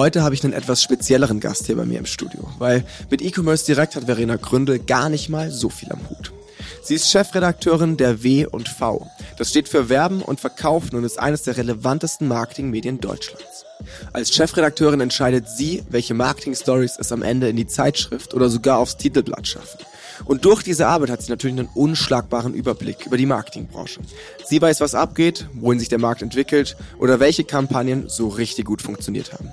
Heute habe ich einen etwas spezielleren Gast hier bei mir im Studio, weil mit E-Commerce Direkt hat Verena Gründel gar nicht mal so viel am Hut. Sie ist Chefredakteurin der W und V. Das steht für Werben und Verkaufen und ist eines der relevantesten Marketingmedien Deutschlands. Als Chefredakteurin entscheidet sie, welche Marketing-Stories es am Ende in die Zeitschrift oder sogar aufs Titelblatt schaffen. Und durch diese Arbeit hat sie natürlich einen unschlagbaren Überblick über die Marketingbranche. Sie weiß, was abgeht, wohin sich der Markt entwickelt oder welche Kampagnen so richtig gut funktioniert haben.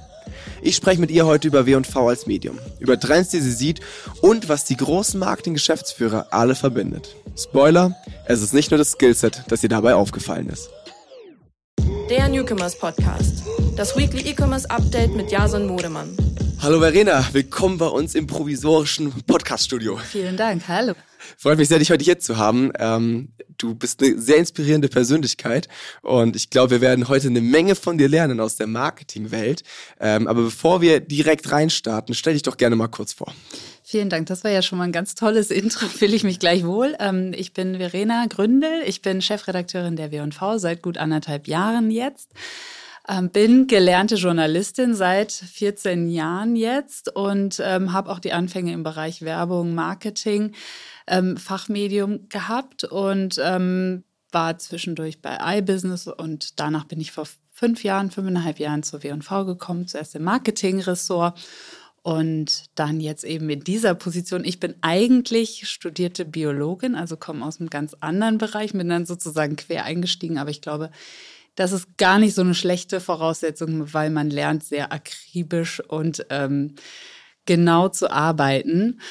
Ich spreche mit ihr heute über W&V als Medium, über Trends, die sie sieht und was die großen Marketing-Geschäftsführer alle verbindet. Spoiler, es ist nicht nur das Skillset, das ihr dabei aufgefallen ist. Der Newcomers Podcast. Das Weekly E-Commerce Update mit Jason Modemann. Hallo Verena, willkommen bei uns im provisorischen Podcaststudio. Vielen Dank, hallo. Freut mich sehr, dich heute hier zu haben. Ähm, du bist eine sehr inspirierende Persönlichkeit und ich glaube, wir werden heute eine Menge von dir lernen aus der Marketingwelt. Ähm, aber bevor wir direkt reinstarten, stell dich doch gerne mal kurz vor. Vielen Dank, das war ja schon mal ein ganz tolles Intro, fühle ich mich gleich wohl. Ähm, ich bin Verena Gründel, ich bin Chefredakteurin der W&V seit gut anderthalb Jahren jetzt. Ähm, bin gelernte Journalistin seit 14 Jahren jetzt und ähm, habe auch die Anfänge im Bereich Werbung, Marketing, ähm, Fachmedium gehabt und ähm, war zwischendurch bei iBusiness und danach bin ich vor fünf Jahren, fünfeinhalb Jahren zur W&V gekommen, zuerst im Marketingressort und dann jetzt eben in dieser Position. Ich bin eigentlich studierte Biologin, also komme aus einem ganz anderen Bereich, bin dann sozusagen quer eingestiegen, aber ich glaube, das ist gar nicht so eine schlechte Voraussetzung, weil man lernt sehr akribisch und ähm, genau zu arbeiten.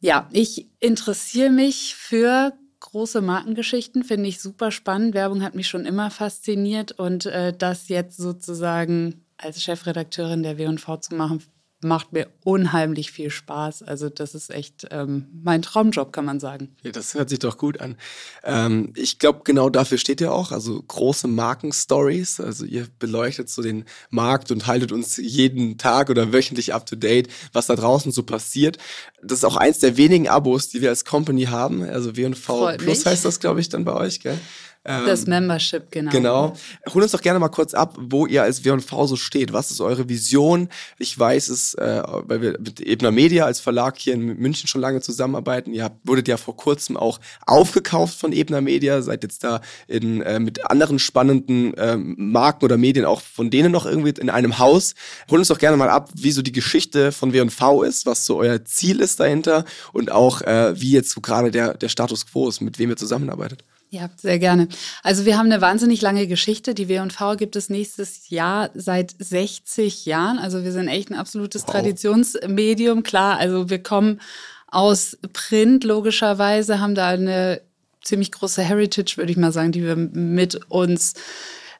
Ja, ich interessiere mich für große Markengeschichten, finde ich super spannend. Werbung hat mich schon immer fasziniert und äh, das jetzt sozusagen als Chefredakteurin der W&V zu machen, macht mir unheimlich viel Spaß. Also das ist echt ähm, mein Traumjob, kann man sagen. Ja, das hört sich doch gut an. Ähm, ich glaube, genau dafür steht ihr auch. Also große Markenstories. Also ihr beleuchtet so den Markt und haltet uns jeden Tag oder wöchentlich up to date, was da draußen so passiert. Das ist auch eins der wenigen Abos, die wir als Company haben. Also W&V Plus heißt das, glaube ich, dann bei euch, gell? Ähm, das Membership, genau. Genau. Hol uns doch gerne mal kurz ab, wo ihr als W&V so steht. Was ist eure Vision? Ich weiß es, äh, weil wir mit Ebner Media als Verlag hier in München schon lange zusammenarbeiten. Ihr habt, wurdet ja vor kurzem auch aufgekauft von Ebner Media, seid jetzt da in, äh, mit anderen spannenden ähm, Marken oder Medien auch von denen noch irgendwie in einem Haus. Hol uns doch gerne mal ab, wie so die Geschichte von W&V ist, was so euer Ziel ist dahinter und auch äh, wie jetzt so gerade der, der Status quo ist, mit wem ihr zusammenarbeitet. Ja, sehr gerne. Also wir haben eine wahnsinnig lange Geschichte. Die W&V gibt es nächstes Jahr seit 60 Jahren. Also wir sind echt ein absolutes wow. Traditionsmedium. Klar, also wir kommen aus Print logischerweise, haben da eine ziemlich große Heritage, würde ich mal sagen, die wir mit uns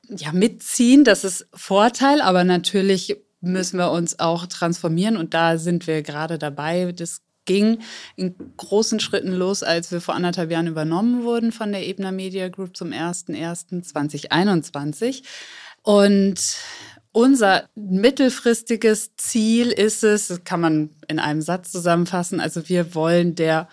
ja, mitziehen. Das ist Vorteil, aber natürlich müssen wir uns auch transformieren und da sind wir gerade dabei. Das ging in großen Schritten los, als wir vor anderthalb Jahren übernommen wurden von der Ebner Media Group zum 01.01.2021. Und unser mittelfristiges Ziel ist es, das kann man in einem Satz zusammenfassen, also wir wollen der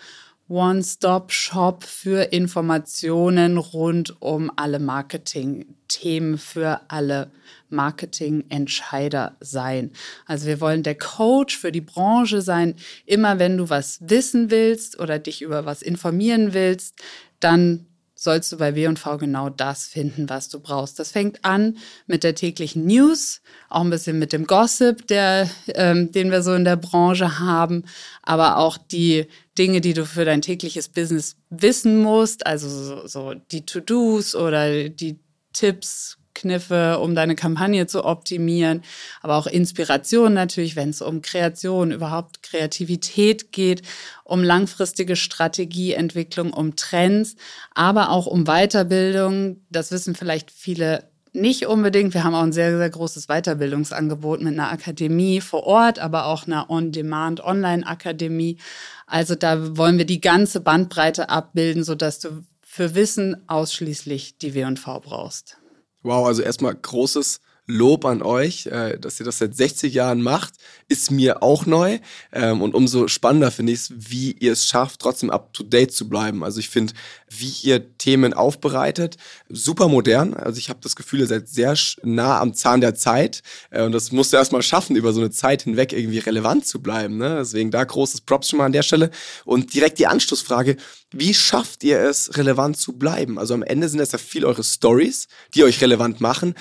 One-Stop-Shop für Informationen rund um alle Marketing-Themen, für alle Marketing-Entscheider sein. Also wir wollen der Coach für die Branche sein. Immer wenn du was wissen willst oder dich über was informieren willst, dann sollst du bei W&V genau das finden, was du brauchst. Das fängt an mit der täglichen News, auch ein bisschen mit dem Gossip, der, ähm, den wir so in der Branche haben, aber auch die Dinge, die du für dein tägliches Business wissen musst, also so, so die To-Dos oder die Tipps, Kniffe, um deine Kampagne zu optimieren, aber auch Inspiration natürlich, wenn es um Kreation, überhaupt Kreativität geht, um langfristige Strategieentwicklung, um Trends, aber auch um Weiterbildung. Das wissen vielleicht viele nicht unbedingt. Wir haben auch ein sehr, sehr großes Weiterbildungsangebot mit einer Akademie vor Ort, aber auch einer On-Demand Online-Akademie. Also da wollen wir die ganze Bandbreite abbilden, sodass du für Wissen ausschließlich die W&V brauchst. Wow, also erstmal großes Lob an euch, äh, dass ihr das seit 60 Jahren macht, ist mir auch neu. Ähm, und umso spannender finde ich es, wie ihr es schafft, trotzdem up-to-date zu bleiben. Also ich finde, wie ihr Themen aufbereitet, super modern. Also ich habe das Gefühl, ihr seid sehr nah am Zahn der Zeit. Äh, und das musst du erstmal schaffen, über so eine Zeit hinweg irgendwie relevant zu bleiben. Ne? Deswegen da großes Props schon mal an der Stelle. Und direkt die Anschlussfrage, wie schafft ihr es, relevant zu bleiben? Also am Ende sind es ja viel eure Stories, die euch relevant machen.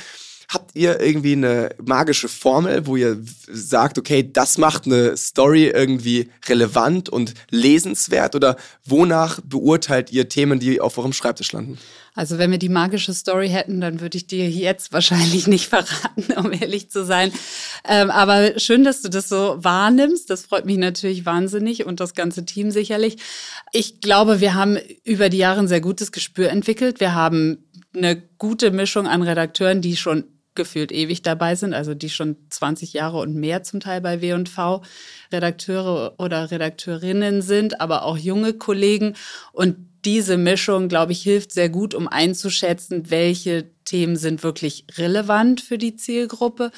Habt ihr irgendwie eine magische Formel, wo ihr sagt, okay, das macht eine Story irgendwie relevant und lesenswert? Oder wonach beurteilt ihr Themen, die auf eurem Schreibtisch landen? Also wenn wir die magische Story hätten, dann würde ich dir jetzt wahrscheinlich nicht verraten, um ehrlich zu sein. Ähm, aber schön, dass du das so wahrnimmst. Das freut mich natürlich wahnsinnig und das ganze Team sicherlich. Ich glaube, wir haben über die Jahre ein sehr gutes Gespür entwickelt. Wir haben eine gute Mischung an Redakteuren, die schon gefühlt ewig dabei sind, also die schon 20 Jahre und mehr zum Teil bei W&V Redakteure oder Redakteurinnen sind, aber auch junge Kollegen. Und diese Mischung, glaube ich, hilft sehr gut, um einzuschätzen, welche Themen sind wirklich relevant für die Zielgruppe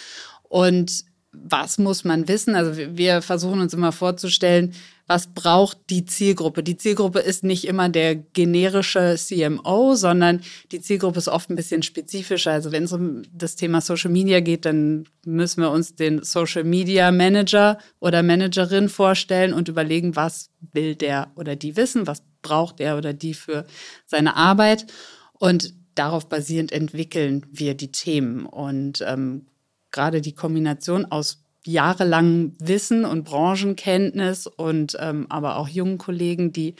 und was muss man wissen. Also wir versuchen uns immer vorzustellen, was braucht die Zielgruppe. Die Zielgruppe ist nicht immer der generische CMO, sondern die Zielgruppe ist oft ein bisschen spezifischer. Also wenn es um das Thema Social Media geht, dann müssen wir uns den Social Media Manager oder Managerin vorstellen und überlegen, was will der oder die wissen, was braucht er oder die für seine Arbeit. Und darauf basierend entwickeln wir die Themen. Und ähm, gerade die Kombination aus jahrelang Wissen und Branchenkenntnis und ähm, aber auch jungen Kollegen, die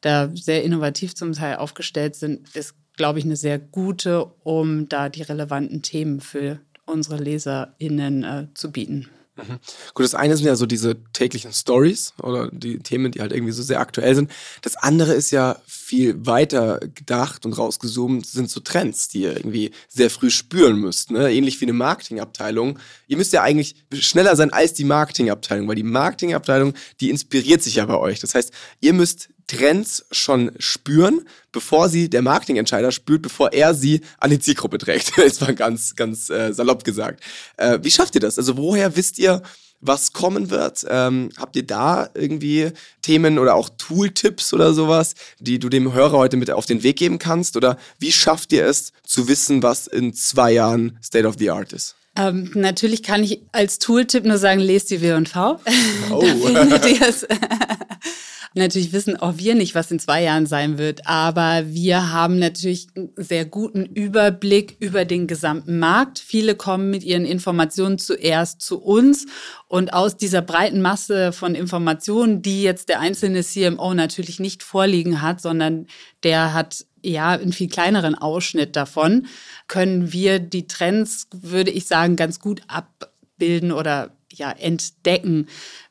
da sehr innovativ zum Teil aufgestellt sind, ist, glaube ich, eine sehr gute, um da die relevanten Themen für unsere LeserInnen äh, zu bieten. Mhm. Gut, das eine sind ja so diese täglichen Stories oder die Themen, die halt irgendwie so sehr aktuell sind. Das andere ist ja viel weiter gedacht und rausgezoomt, sind so Trends, die ihr irgendwie sehr früh spüren müsst. Ne? Ähnlich wie eine Marketingabteilung. Ihr müsst ja eigentlich schneller sein als die Marketingabteilung, weil die Marketingabteilung, die inspiriert sich ja bei euch. Das heißt, ihr müsst Trends schon spüren, bevor sie der Marketingentscheider spürt, bevor er sie an die Zielgruppe trägt. Das war ganz, ganz äh, salopp gesagt. Äh, wie schafft ihr das? Also woher wisst ihr, was kommen wird? Ähm, habt ihr da irgendwie Themen oder auch Tooltips oder sowas, die du dem Hörer heute mit auf den Weg geben kannst? Oder wie schafft ihr es zu wissen, was in zwei Jahren State of the Art ist? Ähm, natürlich kann ich als Tooltip nur sagen, lest die W&V. Oh. Natürlich wissen auch wir nicht, was in zwei Jahren sein wird, aber wir haben natürlich einen sehr guten Überblick über den gesamten Markt. Viele kommen mit ihren Informationen zuerst zu uns und aus dieser breiten Masse von Informationen, die jetzt der einzelne CMO natürlich nicht vorliegen hat, sondern der hat ja einen viel kleineren Ausschnitt davon, können wir die Trends, würde ich sagen, ganz gut abbilden oder ja, entdecken.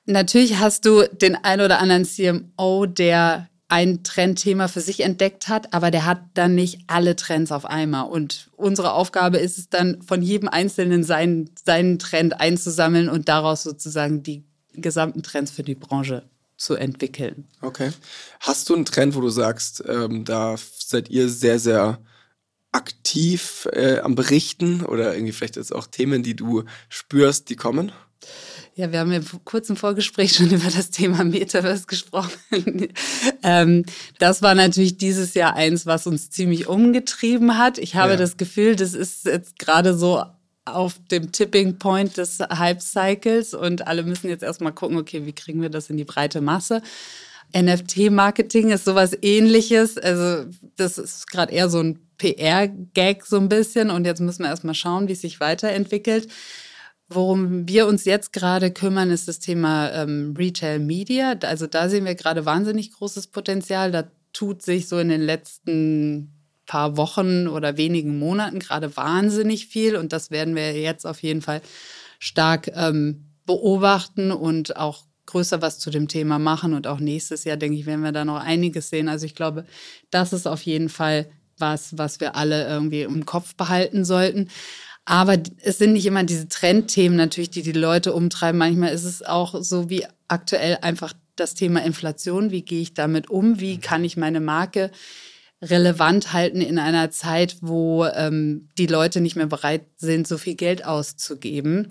Natürlich hast du den ein oder anderen CMO, der ein Trendthema für sich entdeckt hat, aber der hat dann nicht alle Trends auf einmal. Und unsere Aufgabe ist es dann, von jedem Einzelnen seinen, seinen Trend einzusammeln und daraus sozusagen die gesamten Trends für die Branche zu entwickeln. Okay. Hast du einen Trend, wo du sagst, ähm, da seid ihr sehr, sehr aktiv äh, am Berichten oder irgendwie vielleicht jetzt auch Themen, die du spürst, die kommen? Ja, wir haben ja kurz im Vorgespräch schon über das Thema Metaverse gesprochen. ähm, das war natürlich dieses Jahr eins, was uns ziemlich umgetrieben hat. Ich habe ja. das Gefühl, das ist jetzt gerade so auf dem Tipping Point des Hype-Cycles und alle müssen jetzt erstmal gucken, okay, wie kriegen wir das in die breite Masse? NFT-Marketing ist sowas ähnliches. Also, das ist gerade eher so ein PR-Gag so ein bisschen und jetzt müssen wir erstmal schauen, wie es sich weiterentwickelt. Worum wir uns jetzt gerade kümmern, ist das Thema ähm, Retail Media. Also da sehen wir gerade wahnsinnig großes Potenzial. Da tut sich so in den letzten paar Wochen oder wenigen Monaten gerade wahnsinnig viel. Und das werden wir jetzt auf jeden Fall stark ähm, beobachten und auch größer was zu dem Thema machen. Und auch nächstes Jahr, denke ich, werden wir da noch einiges sehen. Also ich glaube, das ist auf jeden Fall was, was wir alle irgendwie im Kopf behalten sollten. Aber es sind nicht immer diese Trendthemen natürlich, die die Leute umtreiben. Manchmal ist es auch so wie aktuell einfach das Thema Inflation. Wie gehe ich damit um? Wie kann ich meine Marke relevant halten in einer Zeit, wo ähm, die Leute nicht mehr bereit sind, so viel Geld auszugeben.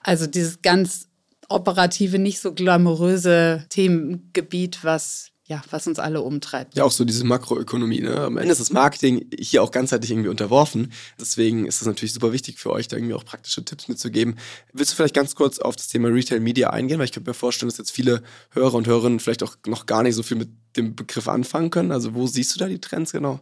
Also dieses ganz operative, nicht so glamouröse Themengebiet, was ja, was uns alle umtreibt. Ja, auch so diese Makroökonomie. Ne? Am Ende ist das Marketing hier auch ganzheitlich irgendwie unterworfen. Deswegen ist es natürlich super wichtig für euch, da irgendwie auch praktische Tipps mitzugeben. Willst du vielleicht ganz kurz auf das Thema Retail Media eingehen? Weil ich könnte mir vorstellen, dass jetzt viele Hörer und Hörerinnen vielleicht auch noch gar nicht so viel mit dem Begriff anfangen können. Also wo siehst du da die Trends genau?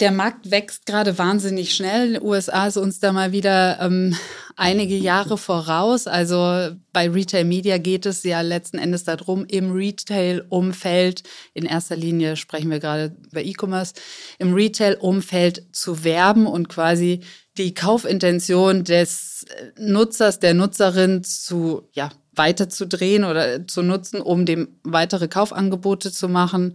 Der Markt wächst gerade wahnsinnig schnell. In den USA ist uns da mal wieder ähm, einige Jahre voraus. Also bei Retail Media geht es ja letzten Endes darum, im Retail-Umfeld, in erster Linie sprechen wir gerade über E-Commerce, im Retail-Umfeld zu werben und quasi die Kaufintention des Nutzers, der Nutzerin zu, ja, weiterzudrehen oder zu nutzen, um dem weitere Kaufangebote zu machen.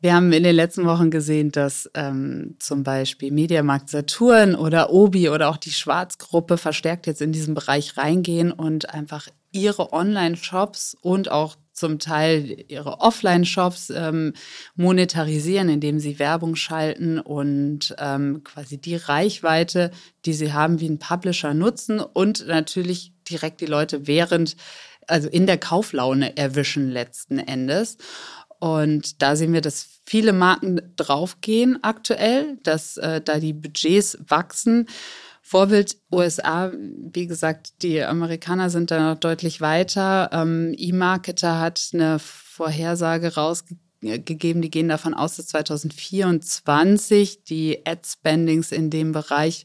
Wir haben in den letzten Wochen gesehen, dass ähm, zum Beispiel Mediamarkt Saturn oder Obi oder auch die Schwarzgruppe verstärkt jetzt in diesen Bereich reingehen und einfach ihre Online-Shops und auch zum Teil ihre Offline-Shops ähm, monetarisieren, indem sie Werbung schalten und ähm, quasi die Reichweite, die sie haben, wie ein Publisher nutzen und natürlich direkt die Leute während, also in der Kauflaune erwischen letzten Endes. Und da sehen wir, dass viele Marken draufgehen aktuell, dass äh, da die Budgets wachsen. Vorbild USA, wie gesagt, die Amerikaner sind da noch deutlich weiter. Ähm, E-Marketer hat eine Vorhersage rausgegeben, die gehen davon aus, dass 2024 die Ad-Spendings in dem Bereich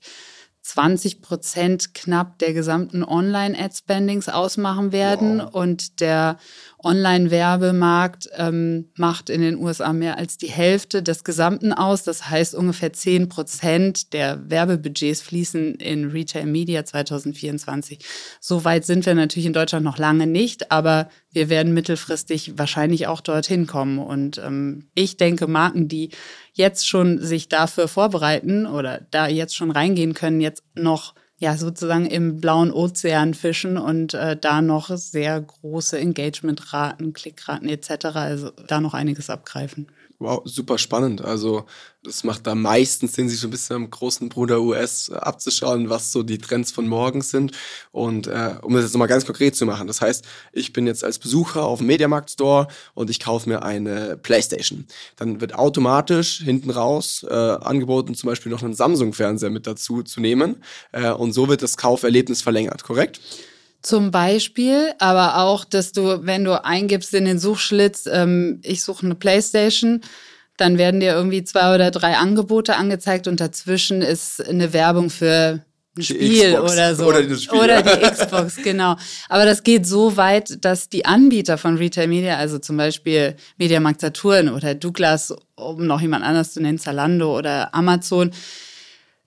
20 Prozent knapp der gesamten Online-Ad-Spendings ausmachen werden. Wow. Und der Online-Werbemarkt ähm, macht in den USA mehr als die Hälfte des Gesamten aus. Das heißt, ungefähr 10 Prozent der Werbebudgets fließen in Retail Media 2024. So weit sind wir natürlich in Deutschland noch lange nicht, aber wir werden mittelfristig wahrscheinlich auch dorthin kommen. Und ähm, ich denke, Marken, die jetzt schon sich dafür vorbereiten oder da jetzt schon reingehen können, jetzt noch ja sozusagen im blauen Ozean fischen und äh, da noch sehr große Engagementraten, Klickraten etc. Also da noch einiges abgreifen. Wow, super spannend. Also das macht da meistens Sinn, sich so ein bisschen am großen Bruder US abzuschauen, was so die Trends von morgen sind. Und äh, um das jetzt nochmal ganz konkret zu machen, das heißt, ich bin jetzt als Besucher auf dem Mediamarkt Store und ich kaufe mir eine Playstation. Dann wird automatisch hinten raus äh, angeboten, zum Beispiel noch einen Samsung-Fernseher mit dazu zu nehmen. Äh, und so wird das Kauferlebnis verlängert, korrekt? Zum Beispiel, aber auch, dass du, wenn du eingibst in den Suchschlitz, ähm, ich suche eine Playstation, dann werden dir irgendwie zwei oder drei Angebote angezeigt und dazwischen ist eine Werbung für ein Spiel oder so. Oder, Spiel, oder die Xbox, genau. Aber das geht so weit, dass die Anbieter von Retail Media, also zum Beispiel Mediamarkt Saturn oder Douglas, um noch jemand anders zu nennen, Zalando oder Amazon,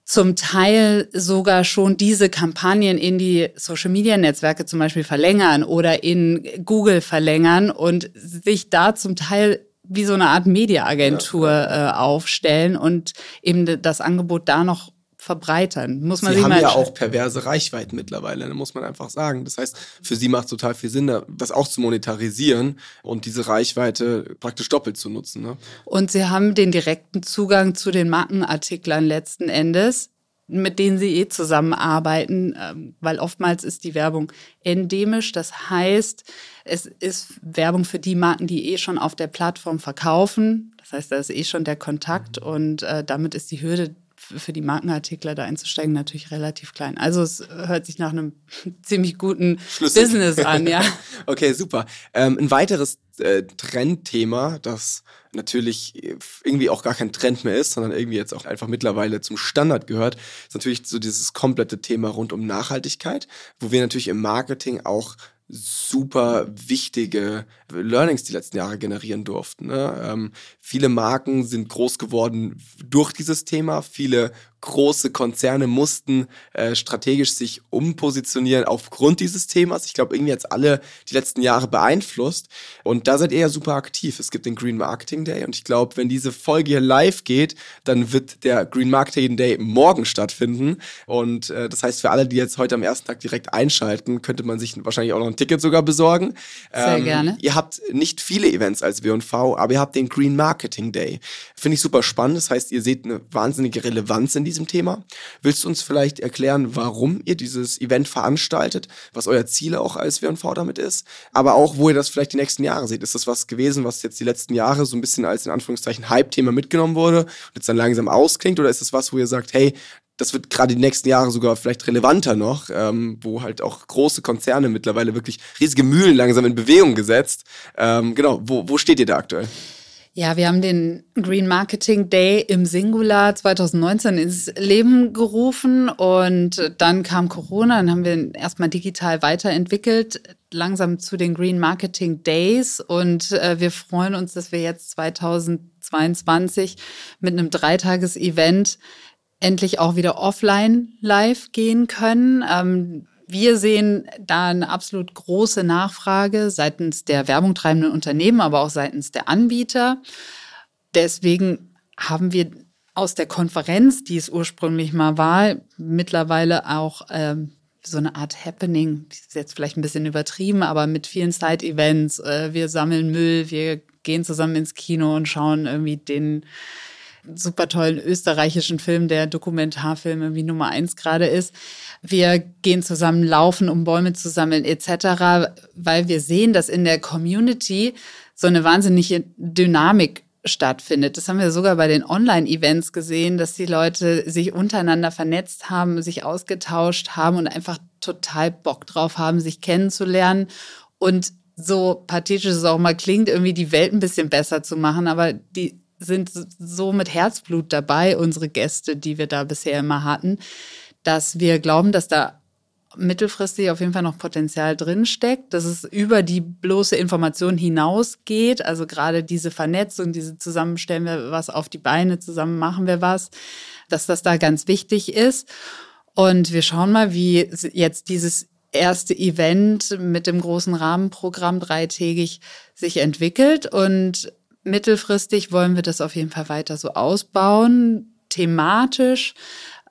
zum Teil sogar schon diese Kampagnen in die Social-Media-Netzwerke zum Beispiel verlängern oder in Google verlängern und sich da zum Teil wie so eine Art Mediaagentur äh, aufstellen und eben das Angebot da noch verbreitern. Muss man sie haben ja auch perverse Reichweiten mittlerweile, muss man einfach sagen. Das heißt, für sie macht es total viel Sinn, das auch zu monetarisieren und diese Reichweite praktisch doppelt zu nutzen. Ne? Und sie haben den direkten Zugang zu den Markenartiklern letzten Endes mit denen sie eh zusammenarbeiten, ähm, weil oftmals ist die Werbung endemisch. Das heißt, es ist Werbung für die Marken, die eh schon auf der Plattform verkaufen. Das heißt, da ist eh schon der Kontakt mhm. und äh, damit ist die Hürde für die Markenartikler da einzusteigen natürlich relativ klein. Also es hört sich nach einem ziemlich guten Schlüssel. Business an, ja. okay, super. Ähm, ein weiteres äh, Trendthema, das natürlich irgendwie auch gar kein Trend mehr ist, sondern irgendwie jetzt auch einfach mittlerweile zum Standard gehört, ist natürlich so dieses komplette Thema rund um Nachhaltigkeit, wo wir natürlich im Marketing auch super wichtige Learnings die letzten Jahre generieren durften. Ne? Ähm, viele Marken sind groß geworden durch dieses Thema. Viele große Konzerne mussten äh, strategisch sich umpositionieren aufgrund dieses Themas. Ich glaube, irgendwie jetzt alle die letzten Jahre beeinflusst. Und da seid ihr ja super aktiv. Es gibt den Green Marketing Day und ich glaube, wenn diese Folge hier live geht, dann wird der Green Marketing Day morgen stattfinden. Und äh, das heißt, für alle, die jetzt heute am ersten Tag direkt einschalten, könnte man sich wahrscheinlich auch noch ein Ticket sogar besorgen. Sehr ähm, gerne. Ihr habt nicht viele Events als W&V, aber ihr habt den Green Marketing Day. Finde ich super spannend. Das heißt, ihr seht eine wahnsinnige Relevanz in diesem Thema. Willst du uns vielleicht erklären, warum ihr dieses Event veranstaltet, was euer Ziel auch als W&V damit ist, aber auch, wo ihr das vielleicht die nächsten Jahre seht? Ist das was gewesen, was jetzt die letzten Jahre so ein bisschen als in Anführungszeichen Hype-Thema mitgenommen wurde und jetzt dann langsam ausklingt? Oder ist das was, wo ihr sagt, hey, das wird gerade die nächsten Jahre sogar vielleicht relevanter noch, ähm, wo halt auch große Konzerne mittlerweile wirklich riesige Mühlen langsam in Bewegung gesetzt. Ähm, genau, wo, wo steht ihr da aktuell? Ja, wir haben den Green Marketing Day im Singular 2019 ins Leben gerufen und dann kam Corona, dann haben wir ihn erstmal digital weiterentwickelt, langsam zu den Green Marketing Days und äh, wir freuen uns, dass wir jetzt 2022 mit einem Dreitages-Event endlich auch wieder offline live gehen können. Ähm, wir sehen da eine absolut große Nachfrage seitens der Werbung treibenden Unternehmen, aber auch seitens der Anbieter. Deswegen haben wir aus der Konferenz, die es ursprünglich mal war, mittlerweile auch ähm, so eine Art Happening, das ist jetzt vielleicht ein bisschen übertrieben, aber mit vielen Side-Events. Äh, wir sammeln Müll, wir gehen zusammen ins Kino und schauen irgendwie den super tollen österreichischen Film, der Dokumentarfilm irgendwie Nummer eins gerade ist wir gehen zusammen laufen, um Bäume zu sammeln etc., weil wir sehen, dass in der Community so eine wahnsinnige Dynamik stattfindet. Das haben wir sogar bei den Online-Events gesehen, dass die Leute sich untereinander vernetzt haben, sich ausgetauscht haben und einfach total Bock drauf haben, sich kennenzulernen und so pathetisch es auch mal klingt, irgendwie die Welt ein bisschen besser zu machen, aber die sind so mit Herzblut dabei, unsere Gäste, die wir da bisher immer hatten dass wir glauben, dass da mittelfristig auf jeden Fall noch Potenzial drinsteckt, dass es über die bloße Information hinausgeht. Also gerade diese Vernetzung, diese zusammenstellen wir was auf die Beine, zusammen machen wir was, dass das da ganz wichtig ist. Und wir schauen mal, wie jetzt dieses erste Event mit dem großen Rahmenprogramm dreitägig sich entwickelt. Und mittelfristig wollen wir das auf jeden Fall weiter so ausbauen, thematisch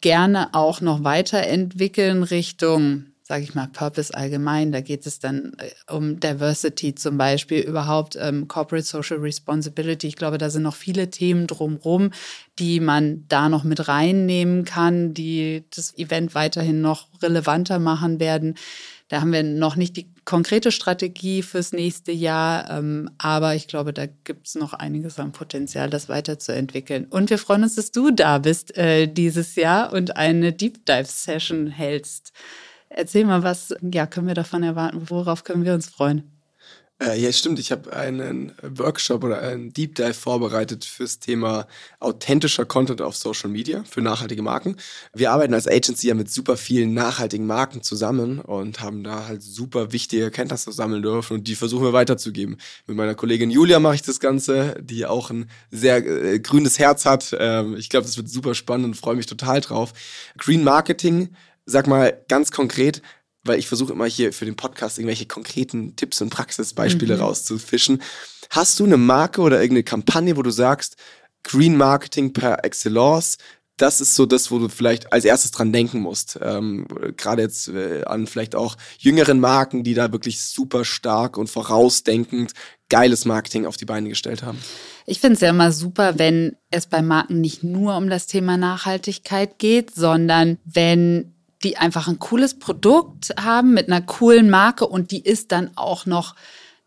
gerne auch noch weiterentwickeln Richtung sage ich mal, Purpose allgemein. Da geht es dann äh, um Diversity zum Beispiel, überhaupt ähm, Corporate Social Responsibility. Ich glaube, da sind noch viele Themen drumherum, die man da noch mit reinnehmen kann, die das Event weiterhin noch relevanter machen werden. Da haben wir noch nicht die konkrete Strategie fürs nächste Jahr, ähm, aber ich glaube, da gibt es noch einiges an Potenzial, das weiterzuentwickeln. Und wir freuen uns, dass du da bist äh, dieses Jahr und eine Deep Dive Session hältst. Erzähl mal, was ja, können wir davon erwarten? Worauf können wir uns freuen? Äh, ja, stimmt. Ich habe einen Workshop oder einen Deep Dive vorbereitet fürs Thema authentischer Content auf Social Media für nachhaltige Marken. Wir arbeiten als Agency ja mit super vielen nachhaltigen Marken zusammen und haben da halt super wichtige Erkenntnisse sammeln dürfen und die versuchen wir weiterzugeben. Mit meiner Kollegin Julia mache ich das Ganze, die auch ein sehr äh, grünes Herz hat. Ähm, ich glaube, das wird super spannend und freue mich total drauf. Green Marketing Sag mal ganz konkret, weil ich versuche immer hier für den Podcast irgendwelche konkreten Tipps und Praxisbeispiele mhm. rauszufischen. Hast du eine Marke oder irgendeine Kampagne, wo du sagst, Green Marketing per Excellence, das ist so das, wo du vielleicht als erstes dran denken musst. Ähm, Gerade jetzt äh, an vielleicht auch jüngeren Marken, die da wirklich super stark und vorausdenkend geiles Marketing auf die Beine gestellt haben. Ich finde es ja immer super, wenn es bei Marken nicht nur um das Thema Nachhaltigkeit geht, sondern wenn die einfach ein cooles Produkt haben mit einer coolen Marke und die ist dann auch noch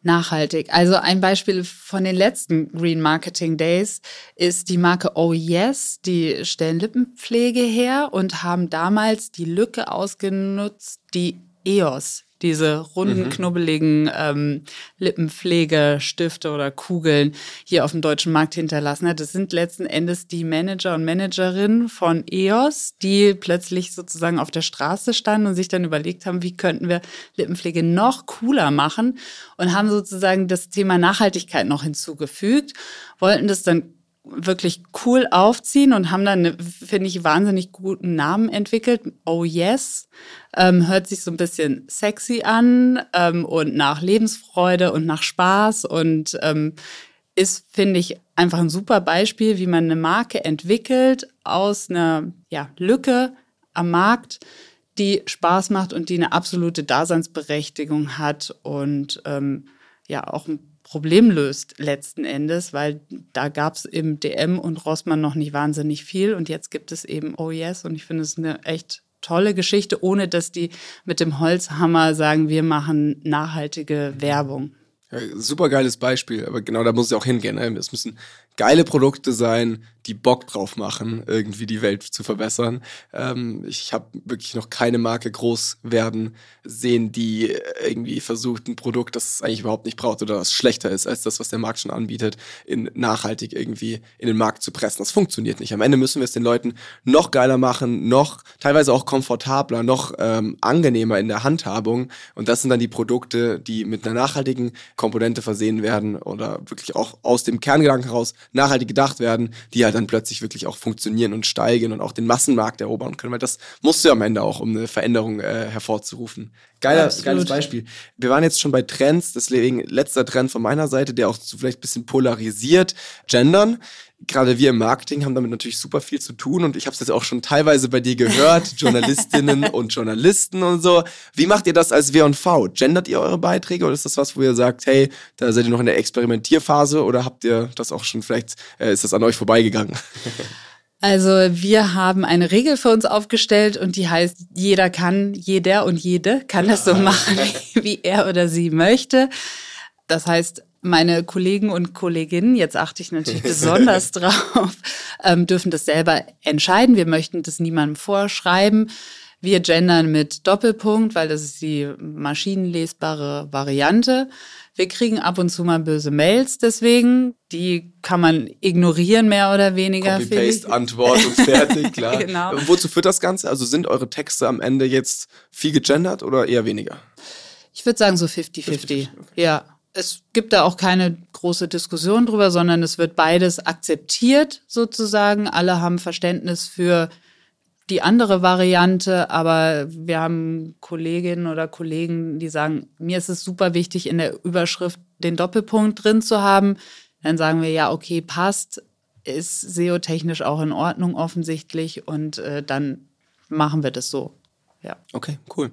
nachhaltig. Also ein Beispiel von den letzten Green Marketing Days ist die Marke Oh Yes. Die stellen Lippenpflege her und haben damals die Lücke ausgenutzt, die EOS diese runden, mhm. knubbeligen ähm, Lippenpflegestifte oder Kugeln hier auf dem deutschen Markt hinterlassen hat. Das sind letzten Endes die Manager und Managerinnen von EOS, die plötzlich sozusagen auf der Straße standen und sich dann überlegt haben, wie könnten wir Lippenpflege noch cooler machen und haben sozusagen das Thema Nachhaltigkeit noch hinzugefügt, wollten das dann wirklich cool aufziehen und haben dann, finde ich, wahnsinnig guten Namen entwickelt. Oh Yes ähm, hört sich so ein bisschen sexy an ähm, und nach Lebensfreude und nach Spaß und ähm, ist, finde ich, einfach ein super Beispiel, wie man eine Marke entwickelt aus einer ja, Lücke am Markt, die Spaß macht und die eine absolute Daseinsberechtigung hat und ähm, ja auch ein Problem löst letzten Endes, weil da gab es im DM und Rossmann noch nicht wahnsinnig viel und jetzt gibt es eben Oh Yes und ich finde es eine echt tolle Geschichte, ohne dass die mit dem Holzhammer sagen, wir machen nachhaltige Werbung. Ja, super geiles Beispiel, aber genau da muss es auch hingehen. Ne? Es müssen geile Produkte sein, die Bock drauf machen, irgendwie die Welt zu verbessern. Ähm, ich habe wirklich noch keine Marke groß werden sehen, die irgendwie versucht, ein Produkt, das es eigentlich überhaupt nicht braucht oder das schlechter ist als das, was der Markt schon anbietet, in nachhaltig irgendwie in den Markt zu pressen. Das funktioniert nicht. Am Ende müssen wir es den Leuten noch geiler machen, noch teilweise auch komfortabler, noch ähm, angenehmer in der Handhabung. Und das sind dann die Produkte, die mit einer nachhaltigen Komponente versehen werden oder wirklich auch aus dem Kerngedanken heraus nachhaltig gedacht werden, die halt dann plötzlich wirklich auch funktionieren und steigen und auch den Massenmarkt erobern können, weil das musst du am Ende auch, um eine Veränderung äh, hervorzurufen. Geiler, geiles Beispiel. Wir waren jetzt schon bei Trends, deswegen letzter Trend von meiner Seite, der auch so vielleicht ein bisschen polarisiert, gendern gerade wir im Marketing haben damit natürlich super viel zu tun und ich habe es jetzt auch schon teilweise bei dir gehört, Journalistinnen und Journalisten und so. Wie macht ihr das als W&V? Gendert ihr eure Beiträge oder ist das was, wo ihr sagt, hey, da seid ihr noch in der Experimentierphase oder habt ihr das auch schon vielleicht, äh, ist das an euch vorbeigegangen? Also wir haben eine Regel für uns aufgestellt und die heißt, jeder kann, jeder und jede kann das so machen, wie er oder sie möchte. Das heißt, meine Kollegen und Kolleginnen, jetzt achte ich natürlich besonders drauf, ähm, dürfen das selber entscheiden. Wir möchten das niemandem vorschreiben. Wir gendern mit Doppelpunkt, weil das ist die maschinenlesbare Variante. Wir kriegen ab und zu mal böse Mails deswegen. Die kann man ignorieren, mehr oder weniger. Copy-Paste-Antwort und fertig, klar. genau. Wozu führt das Ganze? Also sind eure Texte am Ende jetzt viel gegendert oder eher weniger? Ich würde sagen so 50-50. Okay. Ja es gibt da auch keine große Diskussion drüber, sondern es wird beides akzeptiert sozusagen. Alle haben Verständnis für die andere Variante, aber wir haben Kolleginnen oder Kollegen, die sagen, mir ist es super wichtig, in der Überschrift den Doppelpunkt drin zu haben. Dann sagen wir, ja, okay, passt, ist SEO-technisch auch in Ordnung offensichtlich und äh, dann machen wir das so. Ja. Okay, cool.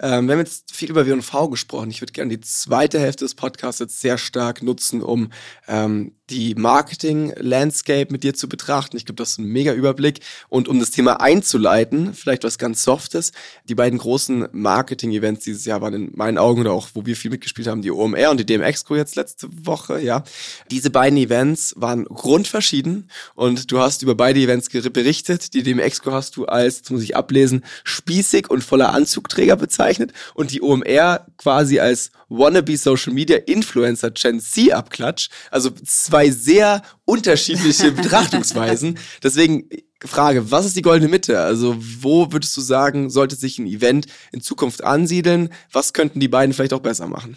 Ähm, wir haben jetzt viel über W&V gesprochen. Ich würde gerne die zweite Hälfte des Podcasts jetzt sehr stark nutzen, um ähm, die Marketing-Landscape mit dir zu betrachten. Ich glaube, das ist ein mega Überblick. Und um das Thema einzuleiten, vielleicht was ganz Softes. Die beiden großen Marketing-Events dieses Jahr waren in meinen Augen oder auch, wo wir viel mitgespielt haben, die OMR und die DMX-Co jetzt letzte Woche, ja. Diese beiden Events waren grundverschieden und du hast über beide Events berichtet. Die DMX-Co hast du als, jetzt muss ich ablesen, spießig und voller Anzugträger bezeichnet und die OMR quasi als wannabe Social Media Influencer Gen Z Abklatsch. Also zwei sehr unterschiedliche Betrachtungsweisen. Deswegen Frage, was ist die goldene Mitte? Also wo würdest du sagen, sollte sich ein Event in Zukunft ansiedeln? Was könnten die beiden vielleicht auch besser machen?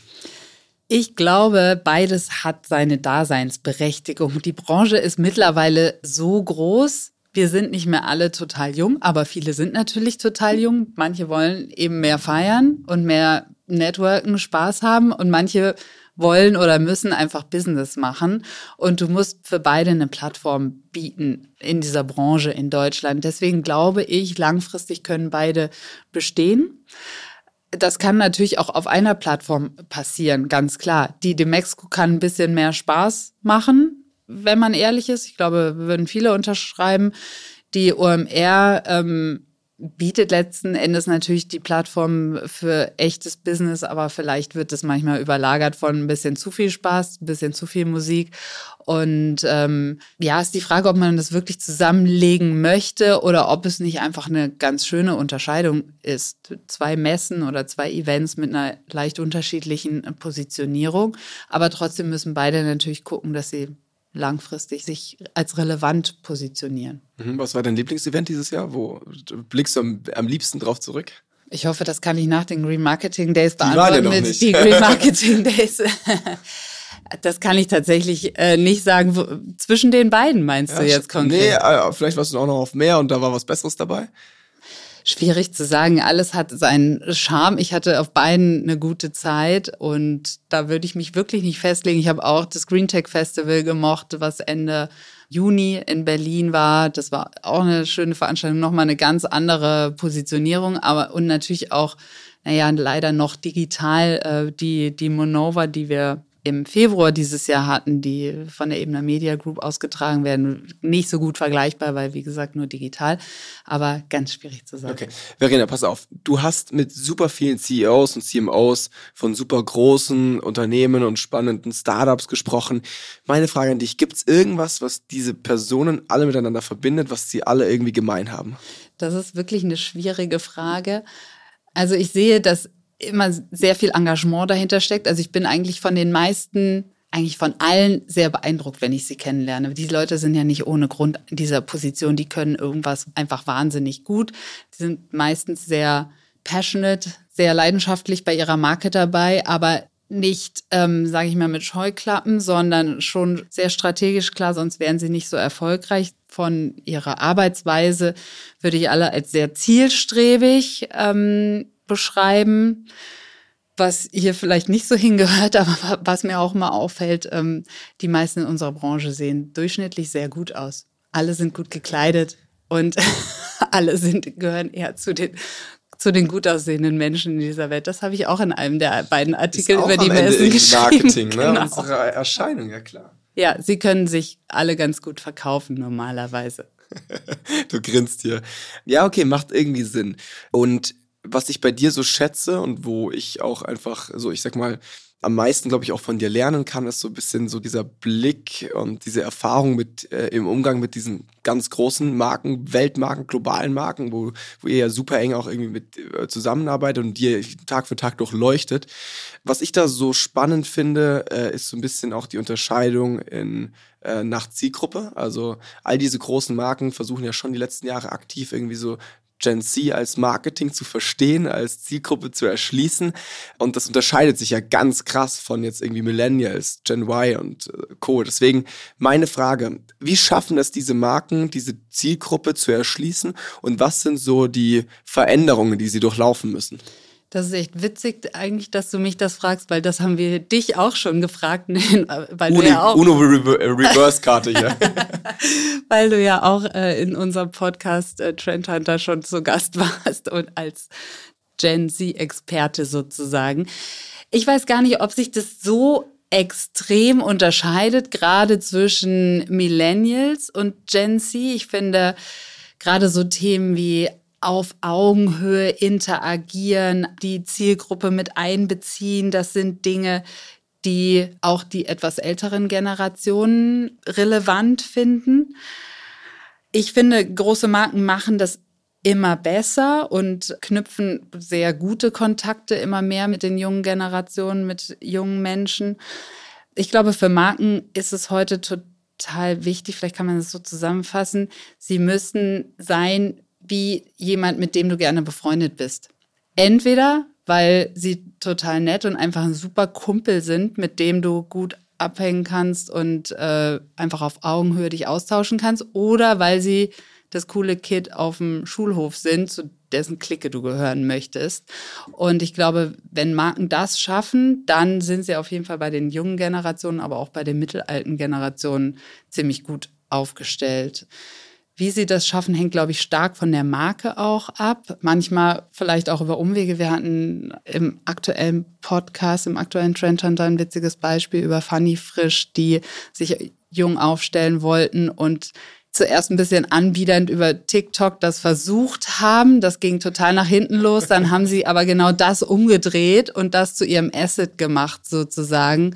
Ich glaube, beides hat seine Daseinsberechtigung. Die Branche ist mittlerweile so groß. Wir sind nicht mehr alle total jung, aber viele sind natürlich total jung. Manche wollen eben mehr feiern und mehr Networken, Spaß haben und manche wollen oder müssen einfach Business machen. Und du musst für beide eine Plattform bieten in dieser Branche in Deutschland. Deswegen glaube ich, langfristig können beide bestehen. Das kann natürlich auch auf einer Plattform passieren, ganz klar. Die Demexco kann ein bisschen mehr Spaß machen, wenn man ehrlich ist. Ich glaube, würden viele unterschreiben. Die OMR ähm, bietet letzten Endes natürlich die Plattform für echtes Business, aber vielleicht wird es manchmal überlagert von ein bisschen zu viel Spaß, ein bisschen zu viel Musik. Und ähm, ja, ist die Frage, ob man das wirklich zusammenlegen möchte oder ob es nicht einfach eine ganz schöne Unterscheidung ist. Zwei Messen oder zwei Events mit einer leicht unterschiedlichen Positionierung. Aber trotzdem müssen beide natürlich gucken, dass sie langfristig sich als relevant positionieren. Mhm, was war dein Lieblingsevent dieses Jahr? Wo blickst du am, am liebsten drauf zurück? Ich hoffe, das kann ich nach den Green Marketing Days beantworten. Die noch nicht. Die Green Marketing Days. Das kann ich tatsächlich äh, nicht sagen. Wo, zwischen den beiden meinst ja, du jetzt konkret? Nee, äh, vielleicht warst du auch noch auf mehr und da war was Besseres dabei. Schwierig zu sagen. Alles hat seinen Charme. Ich hatte auf beiden eine gute Zeit und da würde ich mich wirklich nicht festlegen. Ich habe auch das Green Tech Festival gemocht, was Ende Juni in Berlin war. Das war auch eine schöne Veranstaltung, nochmal eine ganz andere Positionierung, aber und natürlich auch, naja, leider noch digital äh, die, die Monova, die wir im Februar dieses Jahr hatten, die von der Ebner Media Group ausgetragen werden. Nicht so gut vergleichbar, weil wie gesagt nur digital, aber ganz schwierig zu sagen. Okay, Verena, pass auf. Du hast mit super vielen CEOs und CMOs von super großen Unternehmen und spannenden Startups gesprochen. Meine Frage an dich, gibt es irgendwas, was diese Personen alle miteinander verbindet, was sie alle irgendwie gemein haben? Das ist wirklich eine schwierige Frage. Also ich sehe, dass immer sehr viel Engagement dahinter steckt. Also ich bin eigentlich von den meisten, eigentlich von allen sehr beeindruckt, wenn ich sie kennenlerne. Die Leute sind ja nicht ohne Grund in dieser Position, die können irgendwas einfach wahnsinnig gut. Die sind meistens sehr passionate, sehr leidenschaftlich bei ihrer Marke dabei, aber nicht, ähm, sage ich mal, mit Scheuklappen, sondern schon sehr strategisch klar, sonst wären sie nicht so erfolgreich. Von ihrer Arbeitsweise würde ich alle als sehr zielstrebig ähm, beschreiben, was hier vielleicht nicht so hingehört, aber was mir auch mal auffällt, ähm, die meisten in unserer Branche sehen durchschnittlich sehr gut aus. Alle sind gut gekleidet und alle sind, gehören eher zu den zu den gut aussehenden Menschen in dieser Welt. Das habe ich auch in einem der beiden Artikel über die Messen geschrieben. Marketing, ne? Genau. Unsere Erscheinung, ja klar. Ja, sie können sich alle ganz gut verkaufen normalerweise. du grinst hier. Ja, okay, macht irgendwie Sinn. Und was ich bei dir so schätze und wo ich auch einfach so, ich sag mal, am meisten, glaube ich, auch von dir lernen kann, ist so ein bisschen so dieser Blick und diese Erfahrung mit äh, im Umgang mit diesen ganz großen Marken, Weltmarken, globalen Marken, wo, wo ihr ja super eng auch irgendwie mit äh, zusammenarbeitet und dir Tag für Tag durchleuchtet. Was ich da so spannend finde, äh, ist so ein bisschen auch die Unterscheidung in äh, nach Zielgruppe. Also all diese großen Marken versuchen ja schon die letzten Jahre aktiv irgendwie so Gen Z als Marketing zu verstehen, als Zielgruppe zu erschließen. Und das unterscheidet sich ja ganz krass von jetzt irgendwie Millennials, Gen Y und äh, Co. Deswegen meine Frage, wie schaffen es diese Marken, diese Zielgruppe zu erschließen? Und was sind so die Veränderungen, die sie durchlaufen müssen? Das ist echt witzig eigentlich, dass du mich das fragst, weil das haben wir dich auch schon gefragt, weil Uno, du ja auch Uno Reverse Karte hier. weil du ja auch äh, in unserem Podcast äh, Trend Hunter schon zu Gast warst und als Gen Z Experte sozusagen. Ich weiß gar nicht, ob sich das so extrem unterscheidet, gerade zwischen Millennials und Gen Z. Ich finde gerade so Themen wie auf Augenhöhe interagieren, die Zielgruppe mit einbeziehen. Das sind Dinge, die auch die etwas älteren Generationen relevant finden. Ich finde, große Marken machen das immer besser und knüpfen sehr gute Kontakte immer mehr mit den jungen Generationen, mit jungen Menschen. Ich glaube, für Marken ist es heute total wichtig, vielleicht kann man das so zusammenfassen, sie müssen sein wie jemand, mit dem du gerne befreundet bist. Entweder, weil sie total nett und einfach ein super Kumpel sind, mit dem du gut abhängen kannst und äh, einfach auf Augenhöhe dich austauschen kannst, oder weil sie das coole Kid auf dem Schulhof sind, zu dessen Clique du gehören möchtest. Und ich glaube, wenn Marken das schaffen, dann sind sie auf jeden Fall bei den jungen Generationen, aber auch bei den mittelalten Generationen ziemlich gut aufgestellt. Wie sie das schaffen, hängt, glaube ich, stark von der Marke auch ab. Manchmal vielleicht auch über Umwege. Wir hatten im aktuellen Podcast, im aktuellen Trend Hunter ein witziges Beispiel über Funny Frisch, die sich jung aufstellen wollten und zuerst ein bisschen anbiedernd über TikTok das versucht haben. Das ging total nach hinten los. Dann haben sie aber genau das umgedreht und das zu ihrem Asset gemacht sozusagen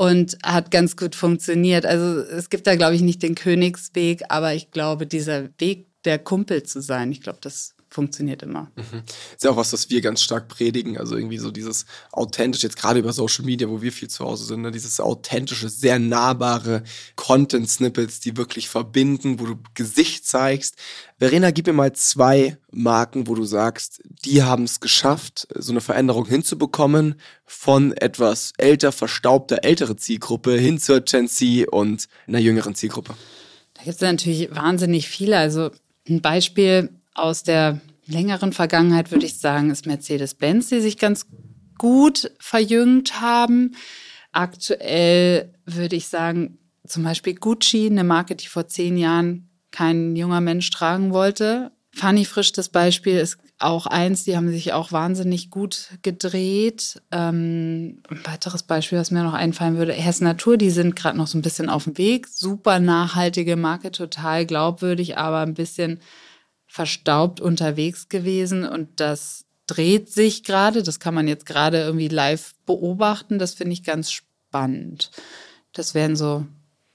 und hat ganz gut funktioniert. Also es gibt da, glaube ich, nicht den Königsweg, aber ich glaube, dieser Weg, der Kumpel zu sein, ich glaube, das funktioniert immer. Mhm. Ist ja auch was, was wir ganz stark predigen. Also irgendwie so dieses authentisch, jetzt gerade über Social Media, wo wir viel zu Hause sind, ne? dieses authentische, sehr nahbare Content-Snippets, die wirklich verbinden, wo du Gesicht zeigst. Verena, gib mir mal zwei Marken, wo du sagst, die haben es geschafft, so eine Veränderung hinzubekommen von etwas älter, verstaubter, ältere Zielgruppe hin zur Gen Z und einer jüngeren Zielgruppe. Da gibt es natürlich wahnsinnig viele. Also ein Beispiel aus der längeren Vergangenheit würde ich sagen, ist Mercedes-Benz, die sich ganz gut verjüngt haben. Aktuell würde ich sagen, zum Beispiel Gucci, eine Marke, die vor zehn Jahren kein junger Mensch tragen wollte. Fanny Frisch, das Beispiel, ist auch eins, die haben sich auch wahnsinnig gut gedreht. Ähm, ein weiteres Beispiel, was mir noch einfallen würde, Hess Natur, die sind gerade noch so ein bisschen auf dem Weg. Super nachhaltige Marke, total glaubwürdig, aber ein bisschen verstaubt unterwegs gewesen und das dreht sich gerade. Das kann man jetzt gerade irgendwie live beobachten. Das finde ich ganz spannend. Das wären so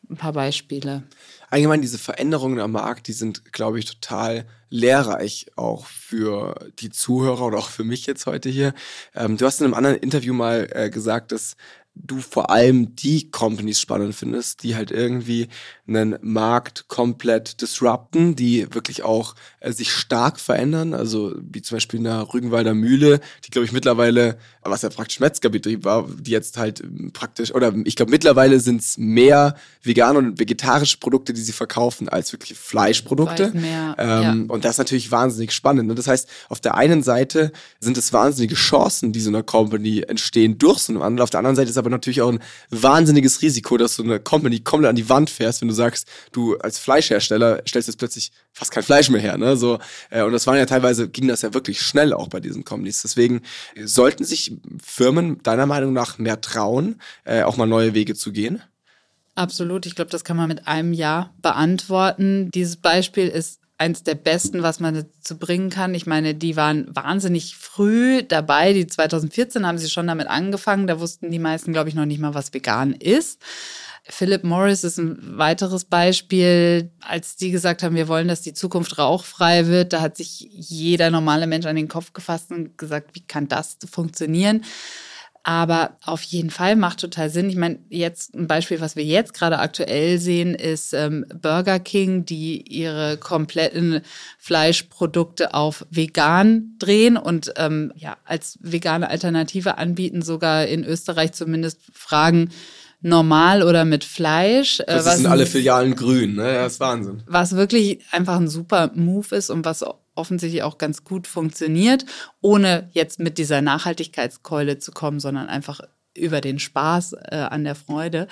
ein paar Beispiele. Allgemein diese Veränderungen am Markt, die sind, glaube ich, total lehrreich auch für die Zuhörer oder auch für mich jetzt heute hier. Ähm, du hast in einem anderen Interview mal äh, gesagt, dass du vor allem die Companies spannend findest, die halt irgendwie einen Markt komplett disrupten, die wirklich auch äh, sich stark verändern, also wie zum Beispiel in der Rügenwalder Mühle, die glaube ich mittlerweile, was ja praktisch Metzgerbetrieb war, die jetzt halt praktisch, oder ich glaube mittlerweile sind es mehr vegane und vegetarische Produkte, die sie verkaufen, als wirklich Fleischprodukte. Mehr, ähm, ja. Und das ist natürlich wahnsinnig spannend. Und das heißt, auf der einen Seite sind es wahnsinnige Chancen, die so einer Company entstehen durch so einen Wandel, auf der anderen Seite ist aber natürlich auch ein wahnsinniges Risiko, dass so eine Company komplett an die Wand fährst, wenn du sagst, du als Fleischhersteller stellst jetzt plötzlich fast kein Fleisch mehr her. Ne? So, äh, und das waren ja teilweise, ging das ja wirklich schnell auch bei diesen Companies. Deswegen sollten sich Firmen deiner Meinung nach mehr trauen, äh, auch mal neue Wege zu gehen? Absolut. Ich glaube, das kann man mit einem Ja beantworten. Dieses Beispiel ist eins der besten, was man dazu bringen kann. Ich meine, die waren wahnsinnig früh dabei. Die 2014 haben sie schon damit angefangen. Da wussten die meisten, glaube ich, noch nicht mal, was vegan ist. Philip Morris ist ein weiteres Beispiel. Als die gesagt haben, wir wollen, dass die Zukunft rauchfrei wird, da hat sich jeder normale Mensch an den Kopf gefasst und gesagt, wie kann das funktionieren? Aber auf jeden Fall macht total Sinn. Ich meine, jetzt ein Beispiel, was wir jetzt gerade aktuell sehen, ist ähm, Burger King, die ihre kompletten Fleischprodukte auf vegan drehen und ähm, ja als vegane Alternative anbieten, sogar in Österreich zumindest fragen, normal oder mit Fleisch. Äh, das was sind alle Filialen grün, ne? Das ist Wahnsinn. Was wirklich einfach ein super Move ist und was offensichtlich auch ganz gut funktioniert, ohne jetzt mit dieser Nachhaltigkeitskeule zu kommen, sondern einfach über den Spaß äh, an der Freude.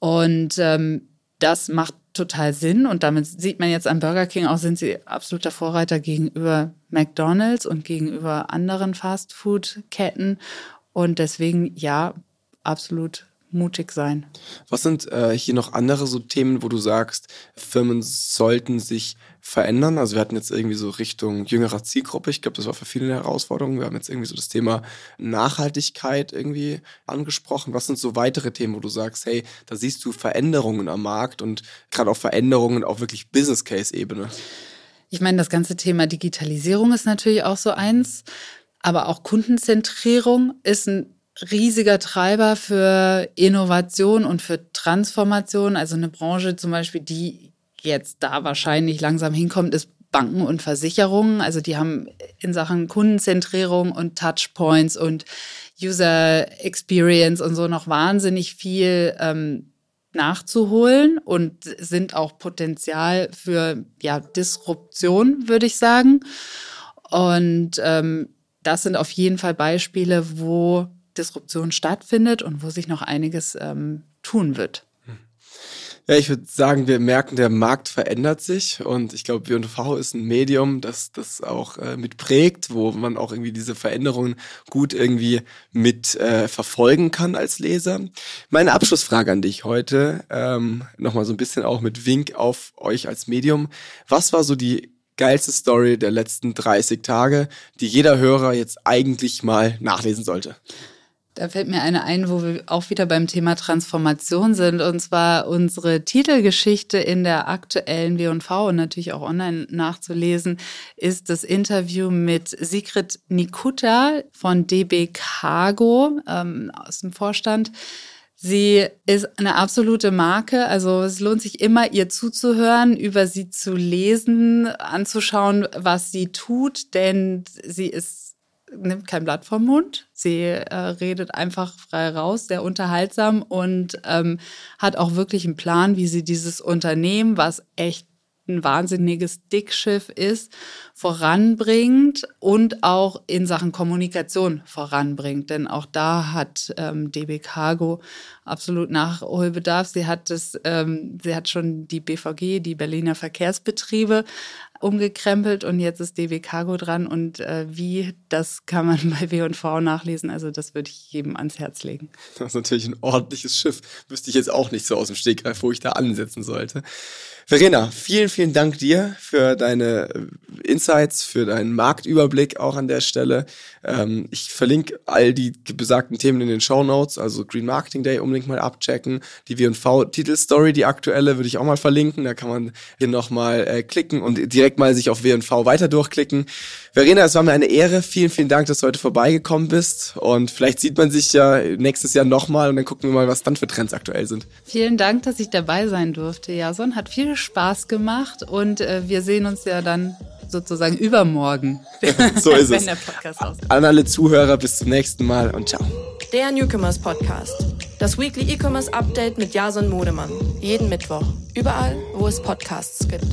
Und ähm, das macht total Sinn und damit sieht man jetzt an Burger King auch, sind sie absoluter Vorreiter gegenüber McDonald's und gegenüber anderen Fastfood-Ketten. Und deswegen, ja, absolut mutig sein. Was sind äh, hier noch andere so Themen, wo du sagst, Firmen sollten sich verändern? Also wir hatten jetzt irgendwie so Richtung jüngerer Zielgruppe. Ich glaube, das war für viele eine Herausforderung. Wir haben jetzt irgendwie so das Thema Nachhaltigkeit irgendwie angesprochen. Was sind so weitere Themen, wo du sagst, hey, da siehst du Veränderungen am Markt und gerade auch Veränderungen auf wirklich Business Case Ebene? Ich meine, das ganze Thema Digitalisierung ist natürlich auch so eins, aber auch Kundenzentrierung ist ein riesiger Treiber für Innovation und für Transformation. Also eine Branche zum Beispiel, die jetzt da wahrscheinlich langsam hinkommt, ist Banken und Versicherungen. Also die haben in Sachen Kundenzentrierung und Touchpoints und User Experience und so noch wahnsinnig viel ähm, nachzuholen und sind auch Potenzial für ja, Disruption, würde ich sagen. Und ähm, das sind auf jeden Fall Beispiele, wo Disruption stattfindet und wo sich noch einiges ähm, tun wird. Ja, ich würde sagen, wir merken, der Markt verändert sich und ich glaube, W&V ist ein Medium, das das auch äh, mit prägt, wo man auch irgendwie diese Veränderungen gut irgendwie mit äh, verfolgen kann als Leser. Meine Abschlussfrage an dich heute, ähm, nochmal so ein bisschen auch mit Wink auf euch als Medium. Was war so die geilste Story der letzten 30 Tage, die jeder Hörer jetzt eigentlich mal nachlesen sollte? Da fällt mir eine ein, wo wir auch wieder beim Thema Transformation sind. Und zwar unsere Titelgeschichte in der aktuellen W&V und natürlich auch online nachzulesen, ist das Interview mit Sigrid Nikuta von DB Cargo ähm, aus dem Vorstand. Sie ist eine absolute Marke. Also es lohnt sich immer, ihr zuzuhören, über sie zu lesen, anzuschauen, was sie tut, denn sie ist nimmt kein Blatt vom Mund. Sie äh, redet einfach frei raus, sehr unterhaltsam und ähm, hat auch wirklich einen Plan, wie sie dieses Unternehmen, was echt ein wahnsinniges Dickschiff ist, voranbringt und auch in Sachen Kommunikation voranbringt. Denn auch da hat ähm, DB Cargo absolut Nachholbedarf. Sie hat das, ähm, sie hat schon die BVG, die Berliner Verkehrsbetriebe, umgekrempelt und jetzt ist DB Cargo dran und äh, wie, das kann man bei W&V nachlesen, also das würde ich jedem ans Herz legen. Das ist natürlich ein ordentliches Schiff, wüsste ich jetzt auch nicht so aus dem Stegreif, wo ich da ansetzen sollte. Verena, vielen, vielen Dank dir für deine äh, Insights, für deinen Marktüberblick auch an der Stelle. Ähm, ich verlinke all die besagten Themen in den Show Notes, also Green Marketing Day unbedingt mal abchecken. Die W&V-Titelstory, die aktuelle, würde ich auch mal verlinken. Da kann man hier nochmal äh, klicken und direkt mal sich auf W&V weiter durchklicken. Verena, es war mir eine Ehre. Vielen, vielen Dank, dass du heute vorbeigekommen bist. Und vielleicht sieht man sich ja nächstes Jahr nochmal und dann gucken wir mal, was dann für Trends aktuell sind. Vielen Dank, dass ich dabei sein durfte, Jason. Hat viel Spaß gemacht und äh, wir sehen uns ja dann sozusagen übermorgen. so ist es. An alle Zuhörer, bis zum nächsten Mal und ciao. Der Newcomers Podcast. Das Weekly E-Commerce Update mit Jason Modemann. Jeden Mittwoch. Überall, wo es Podcasts gibt.